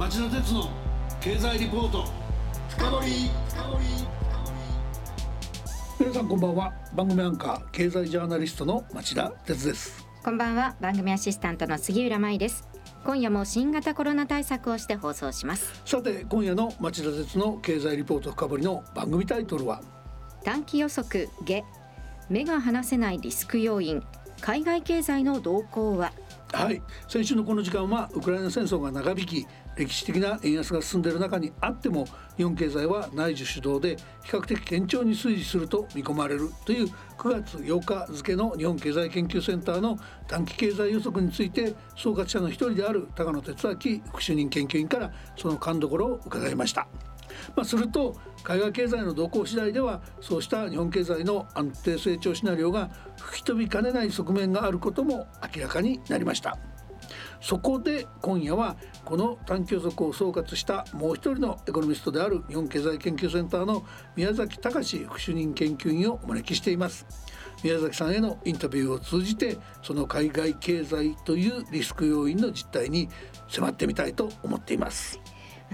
町田鉄の経済リポート。深掘皆さんこんばんは。番組アンカー経済ジャーナリストの町田鉄です。こんばんは。番組アシスタントの杉浦舞です。今夜も新型コロナ対策をして放送します。さて今夜の町田鉄の経済リポート深掘りの番組タイトルは？短期予測下。目が離せないリスク要因。海外経済の動向は？はい。先週のこの時間はウクライナ戦争が長引き歴史的な円安が進んでいる中にあっても日本経済は内需主導で比較的堅調に推移すると見込まれるという9月8日付の日本経済研究センターの短期経済予測について総括者の一人である高野哲明副主任研究員からその勘どころを伺いました。まあ、すると海外経済の動向次第ではそうした日本経済の安定成長シナリオが吹き飛びかねない側面があることも明らかになりましたそこで今夜はこの短期予測を総括したもう一人のエコノミストである日本経済研究センターの宮崎隆副主任研究員をお招きしています。宮崎さんへのインタビューを通じてその海外経済というリスク要因の実態に迫ってみたいと思っています。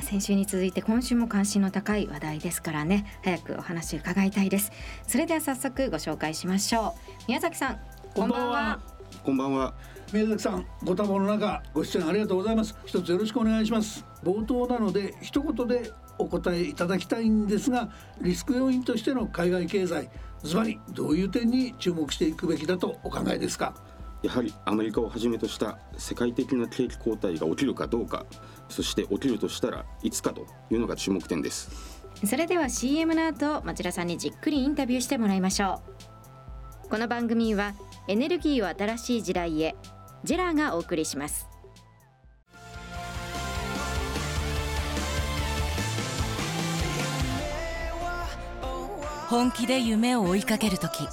先週に続いて今週も関心の高い話題ですからね。早くお話伺いたいです。それでは早速ご紹介しましょう。宮崎さんこんばんは。こんばんは宮崎さんご多忙の中ご出演ありがとうございます。一つよろしくお願いします。冒頭なので一言でお答えいただきたいんですがリスク要因としての海外経済ズバリどういう点に注目していくべきだとお考えですか？やはりアメリカをはじめとした世界的な景気後退が起きるかどうかそして起きるとしたらいつかというのが注目点です。それでは CM の後町田さんにじっくりインタビューしてもらいましょう。この番組はエネルギーを新しい時代へジェラーがお送りします。本気で夢を追いかける時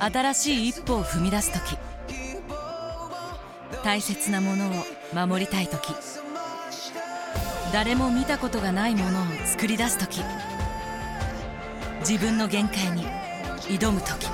新しい一歩を踏み出す時大切なものを守りたい時誰も見たことがないものを作り出す時自分の限界に挑む時。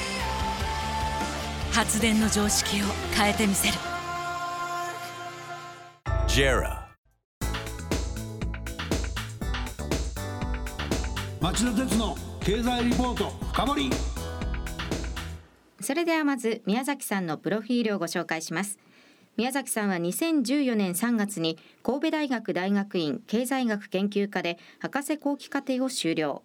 発電の常識を変えてみせる。JERA. 町田鉄の経済リポート深掘り。それではまず宮崎さんのプロフィールをご紹介します。宮崎さんは2014年3月に神戸大学大学院経済学研究科で博士後期課程を修了。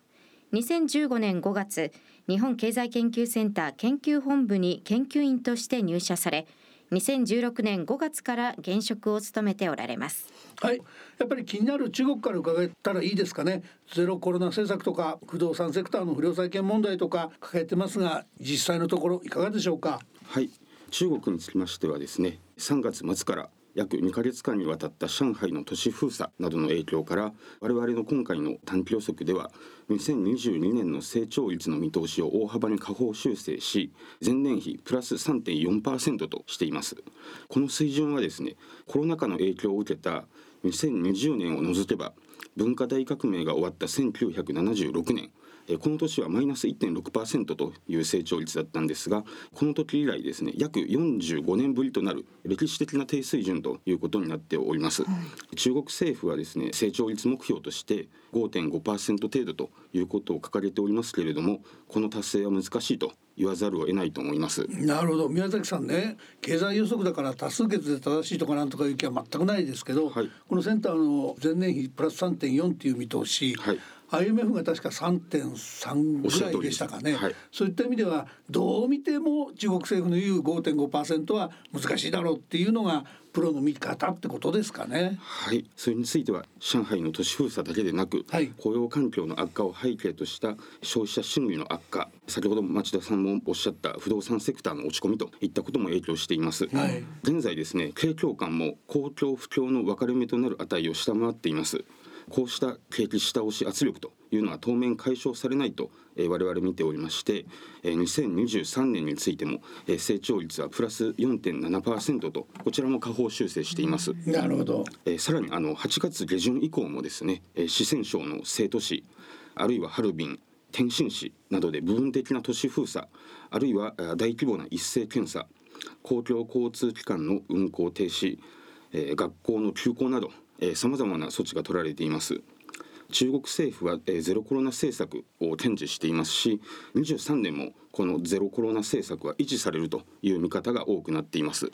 2015年5月日本経済研究センター研究本部に研究員として入社され2016年5月から現職を務めておられます。はい。やっぱり気になる中国から伺ったらいいですかね。ゼロコロナ政策とか不動産セクターの不良債権問題とか抱えてますが実際のところいかがでしょうか。はい。中国につきましてはですね3月末から約2ヶ月間にわたった上海の都市封鎖などの影響から我々の今回の短期予測では2022年の成長率の見通しを大幅に下方修正し前年比プラス3.4%としています。この水準はですねコロナ禍の影響を受けた2020年を除けば文化大革命が終わった1976年この年はマイナス1.6%という成長率だったんですがこの時以来ですね約45年ぶりとなる歴史的な低水準ということになっております、はい、中国政府はですね成長率目標として5.5%程度ということを掲げておりますけれどもこの達成は難しいと言わざるを得ないと思います。なるほど。宮崎さんね経済予測だから多数決で正しいとかなんとかいう気は全くないですけど、はい、このセンターの前年比プラス3.4っていう見通し、はい IMF が確か3.3ぐらいでしたかね、はい、そういった意味ではどう見ても中国政府の言う5.5%は難しいだろうっていうのがプロの見方ってことですかね。はい、それについては上海の都市封鎖だけでなく、はい、雇用環境の悪化を背景とした消費者心理の悪化、先ほど町田さんもおっしゃった不動産セクターの落ち込みといったことも影響しています。はい、現在ですね、景況感も公共不況の分かれ目となる値を下回っています。こうした景気下押し圧力というのは当面解消されないと、えー、我々見ておりまして、えー、2023年についても、えー、成長率はプラス4.7%とこちらも下方修正しています。なるほど、えー、さらにあの8月下旬以降もですね、えー、四川省の成都市あるいはハルビン天津市などで部分的な都市封鎖あるいは大規模な一斉検査公共交通機関の運行停止、えー、学校の休校などさまざまな措置が取られています。中国政府は、えー、ゼロコロナ政策を堅持していますし23年もこのゼロコロナ政策は維持されるという見方が多くなっています。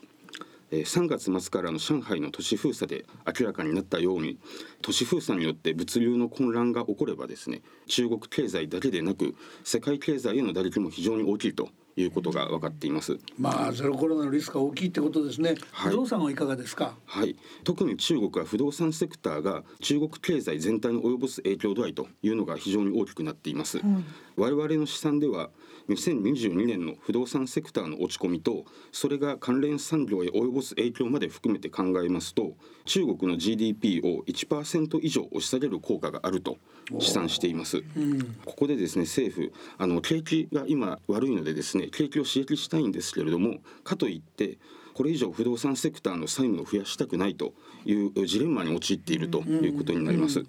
3月末からの上海の都市封鎖で明らかになったように都市封鎖によって物流の混乱が起こればですね中国経済だけでなく世界経済への打撃も非常に大きいということが分かっています。まあゼロコロナのリスクが大きいってことですね。はい、不動産はいかがですか？はい。特に中国は不動産セクターが中国経済全体に及ぼす影響度合いというのが非常に大きくなっています。うん、我々の試算では2022年の不動産セクターの落ち込みとそれが関連産業へ及ぼす影響まで含めて考えますと中国の GDP を1%以上押し下げる効果があると試算しています、うん、ここでですね政府あの景気が今悪いのでですね景気を刺激したいんですけれどもかといってこれ以上不動産セクターの債務を増やしたくないというジレンマに陥っているということになります。うんうん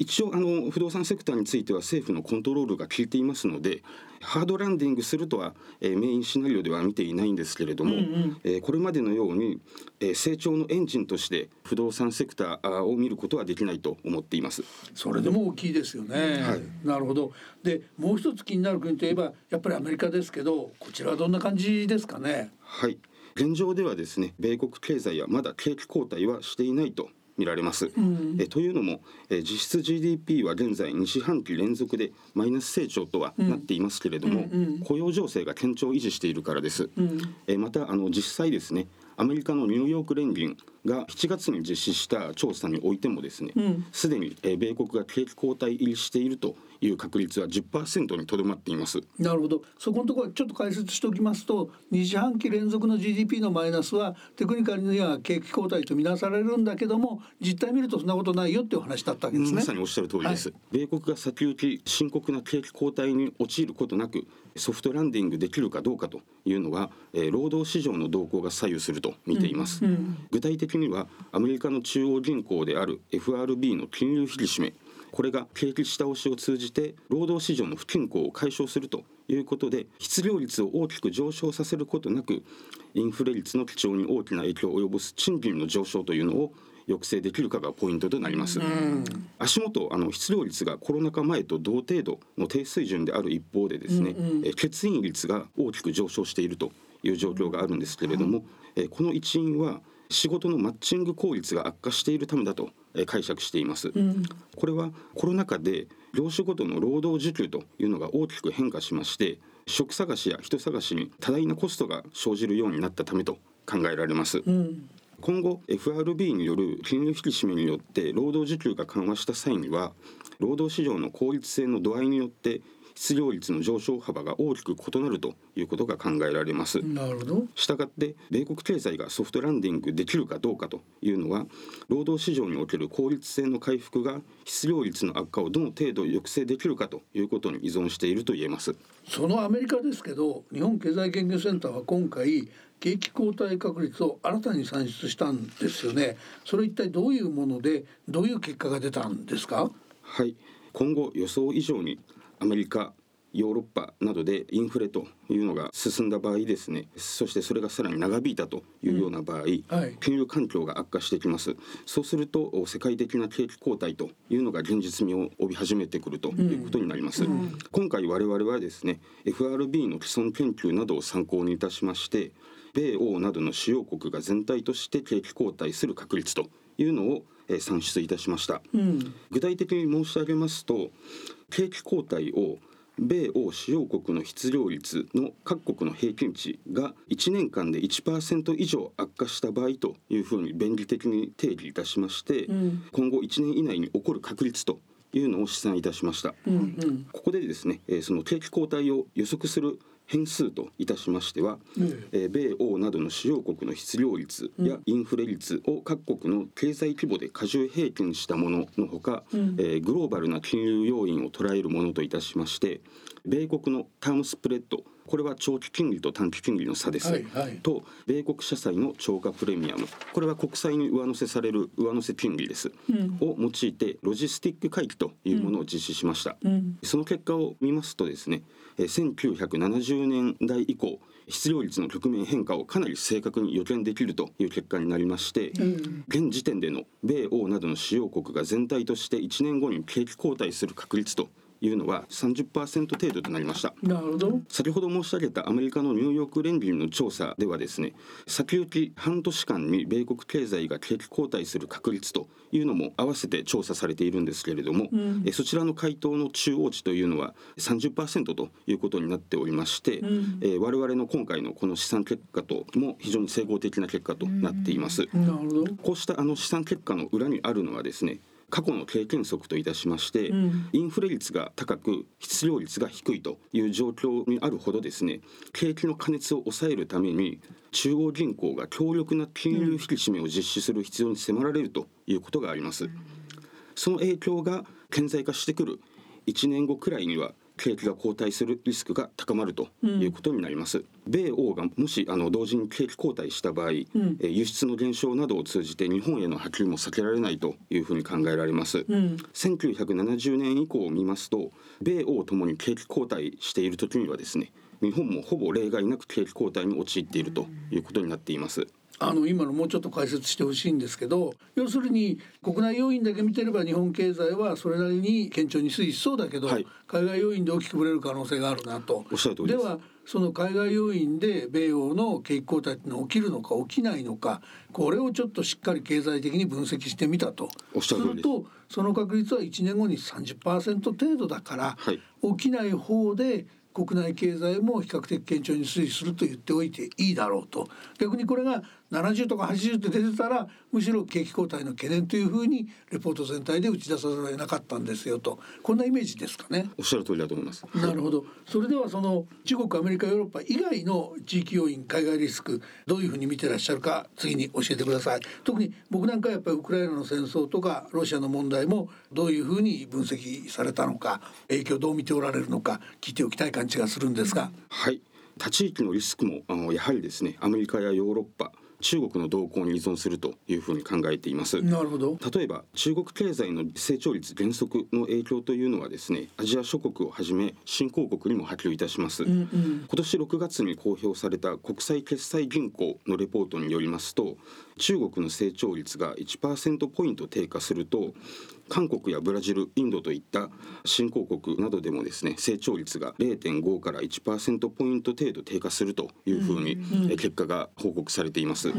一応あの不動産セクターについては政府のコントロールが効いていますのでハードランディングするとは、えー、メインシナリオでは見ていないんですけれども、うんうん、えー、これまでのように、えー、成長のエンジンとして不動産セクターを見ることはできないと思っています。それでも大きいですよね、はい、なるほど。でもう一つ気になる国といえばやっぱりアメリカですけどこちらはどんな感じですかね？はい。現状ではですね米国経済はまだ景気後退はしていないと見られます。うん、えというのも、え実質 GDP は現在2四半期連続でマイナス成長とはなっていますけれども、うんうん。うん、雇用情勢が堅調を維持しているからです。うん、えまたあの実際ですねアメリカのニューヨーク連銀が7月に実施した調査においてもですねすで、うん、に、え米国が景気後退入りしているという確率は10%にとどまっています。なるほど。そこのところちょっと解説しておきますと2四半期連続の GDP のマイナスはテクニカルには景気後退とみなされるんだけども実態見るとそんなことないよっていう話だったわけですね。まさにおっしゃる通りです、はい、米国が先行き深刻な景気後退に陥ることなくソフトランディングできるかどうかというのは、えー、労働市場の動向が左右すると見ています、うんうん、具体的にはアメリカの中央銀行である FRB の金融引き締めこれが景気下押しを通じて労働市場の不均衡を解消するということで失業率を大きく上昇させることなくインフレ率の基調に大きな影響を及ぼす賃金の上昇というのを抑制できるかがポイントとなります。足元あの失業率がコロナ禍前と同程度の低水準である一方でですね、うんうん、欠員率が大きく上昇しているという状況があるんですけれども、えこの一因は仕事のマッチング効率が悪化しているためだと解釈しています、うん、これはコロナ禍で業種ごとの労働時給というのが大きく変化しまして職探しや人探しに多大なコストが生じるようになったためと考えられます、うん。今後 FRB による金融引き締めによって労働時給が緩和した際には労働市場の効率性の度合いによって失業率の上昇幅が大きく異なるということが考えられます。なるほど。したがって米国経済がソフトランディングできるかどうかというのは労働市場における効率性の回復が失業率の悪化をどの程度抑制できるかということに依存していると言えます。そのアメリカですけど日本経済研究センターは今回景気後退確率を新たに算出したんですよね。それ一体どういうものでどういう結果が出たんですか？はい。今後予想以上にアメリカヨーロッパなどでインフレというのが進んだ場合ですねそしてそれがさらに長引いたというような場合、うんはい、金融環境が悪化してきます。そうすると世界的な景気後退というのが現実味を帯び始めてくるということになります、うん。うん、今回我々はですね FRB の既存研究などを参考にいたしまして米欧などの主要国が全体として景気後退する確率というのを算出いたしました、具体的に申し上げますと景気後退を米欧主要国の失業率の各国の平均値が1年間で1%以上悪化した場合というふうに便宜的に定義いたしまして、うん、今後1年以内に起こる確率というのを試算いたしました、うんうん、ここでですねその景気後退を予測する変数といたしましては、えー、米欧などの主要国の失業率やインフレ率を各国の経済規模で過重平均したもののほか、うん、えー、グローバルな金融要因を捉えるものといたしまして米国のタームスプレッド。これは長期金利と短期金利の差です、はいはい、と米国社債の超過プレミアム。これは国債に上乗せされる上乗せ金利です、うん、を用いてロジスティック回帰というものを実施しました、うん、その結果を見ますとですね1970年代以降失業率の局面変化をかなり正確に予見できるという結果になりまして、うん、現時点での米欧などの主要国が全体として1年後に景気後退する確率というのは30%程度となりました。なるほど。先ほど申し上げたアメリカのニューヨーク連銀の調査ではですね先行き半年間に米国経済が景気後退する確率というのも合わせて調査されているんですけれども、うん、えそちらの回答の中央値というのは30%ということになっておりまして、うん、え我々の今回のこの試算結果とも非常に整合的な結果となっています。うん、なるほど。こうしたあの試算結果の裏にあるのはですね過去の経験則といたしまして、うん、インフレ率が高く失業率が低いという状況にあるほどですね景気の過熱を抑えるために中央銀行が強力な金融引き締めを実施する必要に迫られるということがあります。その影響が顕在化してくる1年後くらいには景気が後退するリスクが高まるということになります。うん、米欧がもしあの同時に景気後退した場合、うん、え輸出の減少などを通じて日本への波及も避けられないというふうに考えられます。うん、1970年以降を見ますと、米欧ともに景気後退している時にはですね、日本もほぼ例外なく景気後退に陥っているということになっています。あの今のもうちょっと解説してほしいんですけど要するに国内要因だけ見てれば日本経済はそれなりに堅調に推移しそうだけど、はい、海外要因で大きくぶれる可能性があるなと。ではその海外要因で米欧の景気後退っての起きるのか起きないのかこれをちょっとしっかり経済的に分析してみたと。す。るとその確率は1年後に30%程度だから、はい、起きない方で国内経済も比較的堅調に推移すると言っておいていいだろうと。逆にこれが70とか80って出てたらむしろ景気後退の懸念というふうにレポート全体で打ち出さざるを得なかったんですよとこんなイメージですかね。おっしゃる通りだと思います。なるほど。それではその中国アメリカヨーロッパ以外の地域要因海外リスクどういうふうに見てらっしゃるか次に教えてください。特に僕なんかやっぱりウクライナの戦争とかロシアの問題もどういうふうに分析されたのか影響どう見ておられるのか聞いておきたい感じがするんですが。はい他地域のリスクもあのやはりですねアメリカやヨーロッパ中国の動向に依存するというふうに考えています。なるほど。例えば中国経済の成長率減速の影響というのはですねアジア諸国をはじめ新興国にも波及いたします、うんうん、今年6月に公表された国際決済銀行のレポートによりますと中国の成長率が1%ポイント低下すると韓国やブラジルインドといった新興国などでもですね成長率が0.5から1%ポイント程度低下するというふうに結果が報告されています、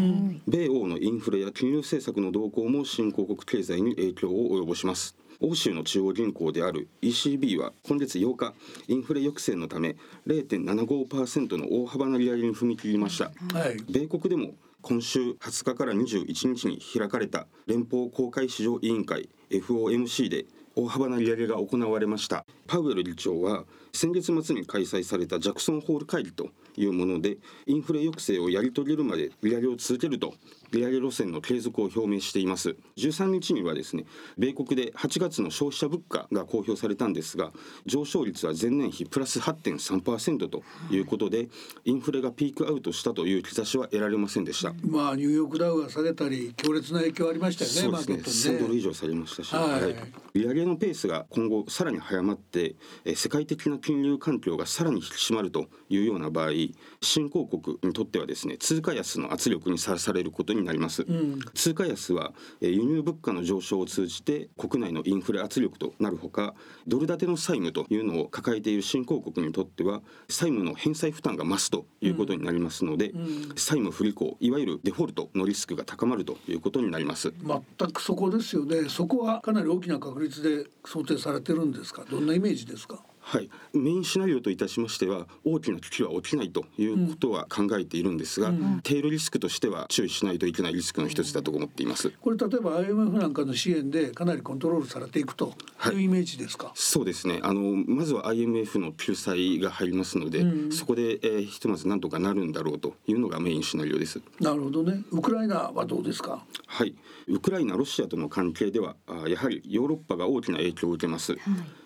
米欧のインフレや金融政策の動向も新興国経済に影響を及ぼします。欧州の中央銀行である ECB は今月8日インフレ抑制のため0.75%の大幅な利上げに踏み切りました、はい、米国でも今週20日から21日に開かれた連邦公開市場委員会 FOMC で大幅な利上げが行われました。パウエル議長は先月末に開催されたジャクソンホール会議というものでインフレ抑制をやり遂げるまで利上げを続けると利上げ路線の継続を表明しています。13日にはですね米国で8月の消費者物価が公表されたんですが上昇率は前年比プラス8.3%ということでインフレがピークアウトしたという兆しは得られませんでした。まあニューヨークダウが下げたり強烈な影響ありましたよねそうですね。1000ドル以上下げましたし、はい、はい、利上げのペースが今後さらに早まって世界的な金融環境がさらに引き締まるというような場合新興国にとってはですね通貨安の圧力にさらされることになります、うん、通貨安は輸入物価の上昇を通じて国内のインフレ圧力となるほかドル建ての債務というのを抱えている新興国にとっては債務の返済負担が増すということになりますので、うん。うん、債務不履行いわゆるデフォルトのリスクが高まるということになります。全くそこですよね。そこはかなり大きな確率で想定されてるんですか？どんなイメージですか？はい、メインシナリオといたしましては大きな危機は起きないということは考えているんですが、うん、テールリスクとしては注意しないといけないリスクの一つだと思っています。これ例えば IMF なんかの支援でかなりコントロールされていくとというイメージですか？そうですね。あのまずは IMF の救済が入りますので、うん、そこで、えー、ひとまずなんとかなるんだろうというのがメインシナリオです。なるほどね。ウクライナはどうですか？はい。ウクライナロシアとの関係ではあやはりヨーロッパが大きな影響を受けます。はい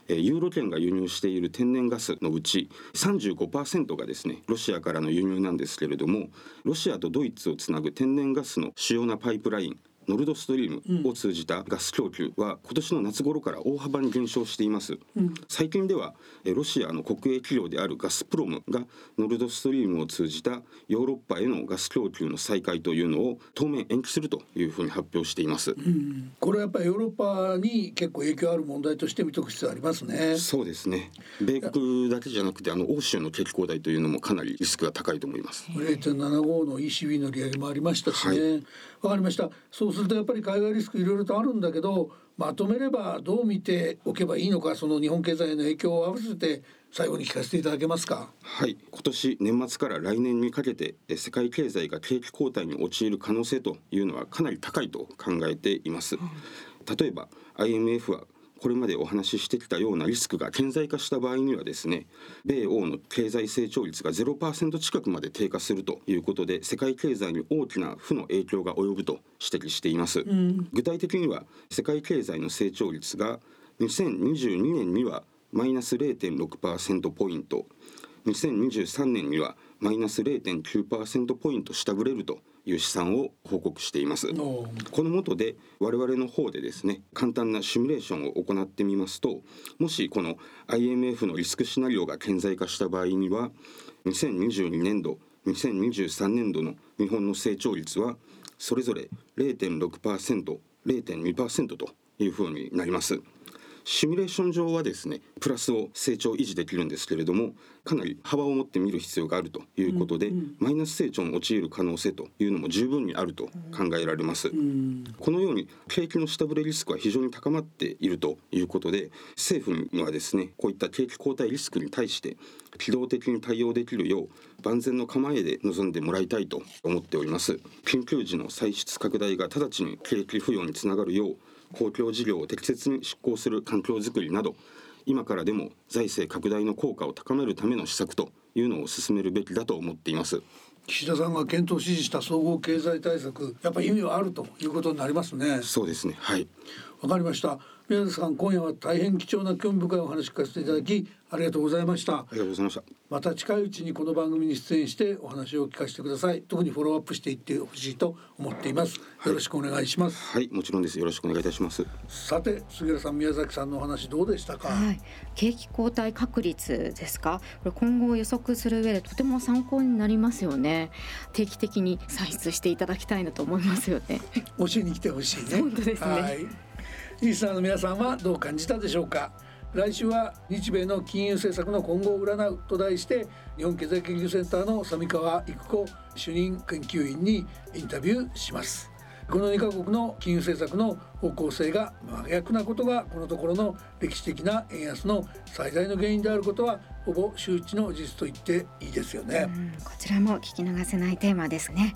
ユーロ圏が輸入している天然ガスのうち35%がですねロシアからの輸入なんですけれどもロシアとドイツをつなぐ天然ガスの主要なパイプラインノルドストリームを通じたガス供給は今年の夏頃から大幅に減少しています、うん、最近ではロシアの国営企業であるガスプロムがノルドストリームを通じたヨーロッパへのガス供給の再開というのを当面延期するというふうに発表しています、うん、これはやっぱりヨーロッパに結構影響ある問題として見ておく必要ありますね。そうですね。米国だけじゃなくてあの欧州の景気後退というのもかなりリスクが高いと思います。0.75の ECB の利上げもありましたしね。わ、はい、かりました。そうするとやっぱり海外リスクいろいろとあるんだけどまとめればどう見ておけばいいのかその日本経済への影響を合わせて最後に聞かせていただけますか？はい。今年年末から来年にかけて世界経済が景気後退に陥る可能性というのはかなり高いと考えています、例えば IMF はこれまでお話ししてきたようなリスクが顕在化した場合にはですね米欧の経済成長率が0%近くまで低下するということで世界経済に大きな負の影響が及ぶと指摘しています、うん、具体的には世界経済の成長率が2022年にはマイナス0.6%ポイント2023年にはマイナス0.9%ポイント下振れるという試算を報告していますこの下で我々の方でですね簡単なシミュレーションを行ってみますともしこの IMF のリスクシナリオが顕在化した場合には2022年度2023年度の日本の成長率はそれぞれ 0.6%0.2% というふうになります。シミュレーション上はですねプラスを成長維持できるんですけれどもかなり幅を持って見る必要があるということで、うんうん、マイナス成長に陥る可能性というのも十分にあると考えられます、うん、このように景気の下振れリスクは非常に高まっているということで政府にはですねこういった景気後退リスクに対して機動的に対応できるよう万全の構えで臨んでもらいたいと思っております。緊急時の歳出拡大が直ちに景気浮揚につながるよう公共事業を適切に執行する環境づくりなど今からでも財政拡大の効果を高めるための施策というのを進めるべきだと思っています。岸田さんが検討指示した総合経済対策やっぱり意味はあるということになりますね。そうですね。はい。わかりました宮崎さん今夜は大変貴重な興味深いお話聞かせていただきありがとうございました。ありがとうございました。また近いうちにこの番組に出演してお話を聞かせてください。特にフォローアップしていってほしいと思っています。よろしくお願いします、はい、はい、もちろんです。よろしくお願いいたします。さて杉浦さん宮崎さんのお話どうでしたか、はい、景気後退確率ですか？これ今後予測する上でとても参考になりますよね。定期的に算出していただきたいなと思いますよね。教えに来てほしいね。本当ですね、はいリスナーの皆さんはどう感じたでしょうか？来週は日米の金融政策の今後を占うと題して日本経済研究センターの三川育子主任研究員にインタビューします。この2カ国の金融政策の方向性が真逆なことがこのところの歴史的な円安の最大の原因であることはほぼ周知の事実と言っていいですよね。こちらも聞き逃せないテーマですね。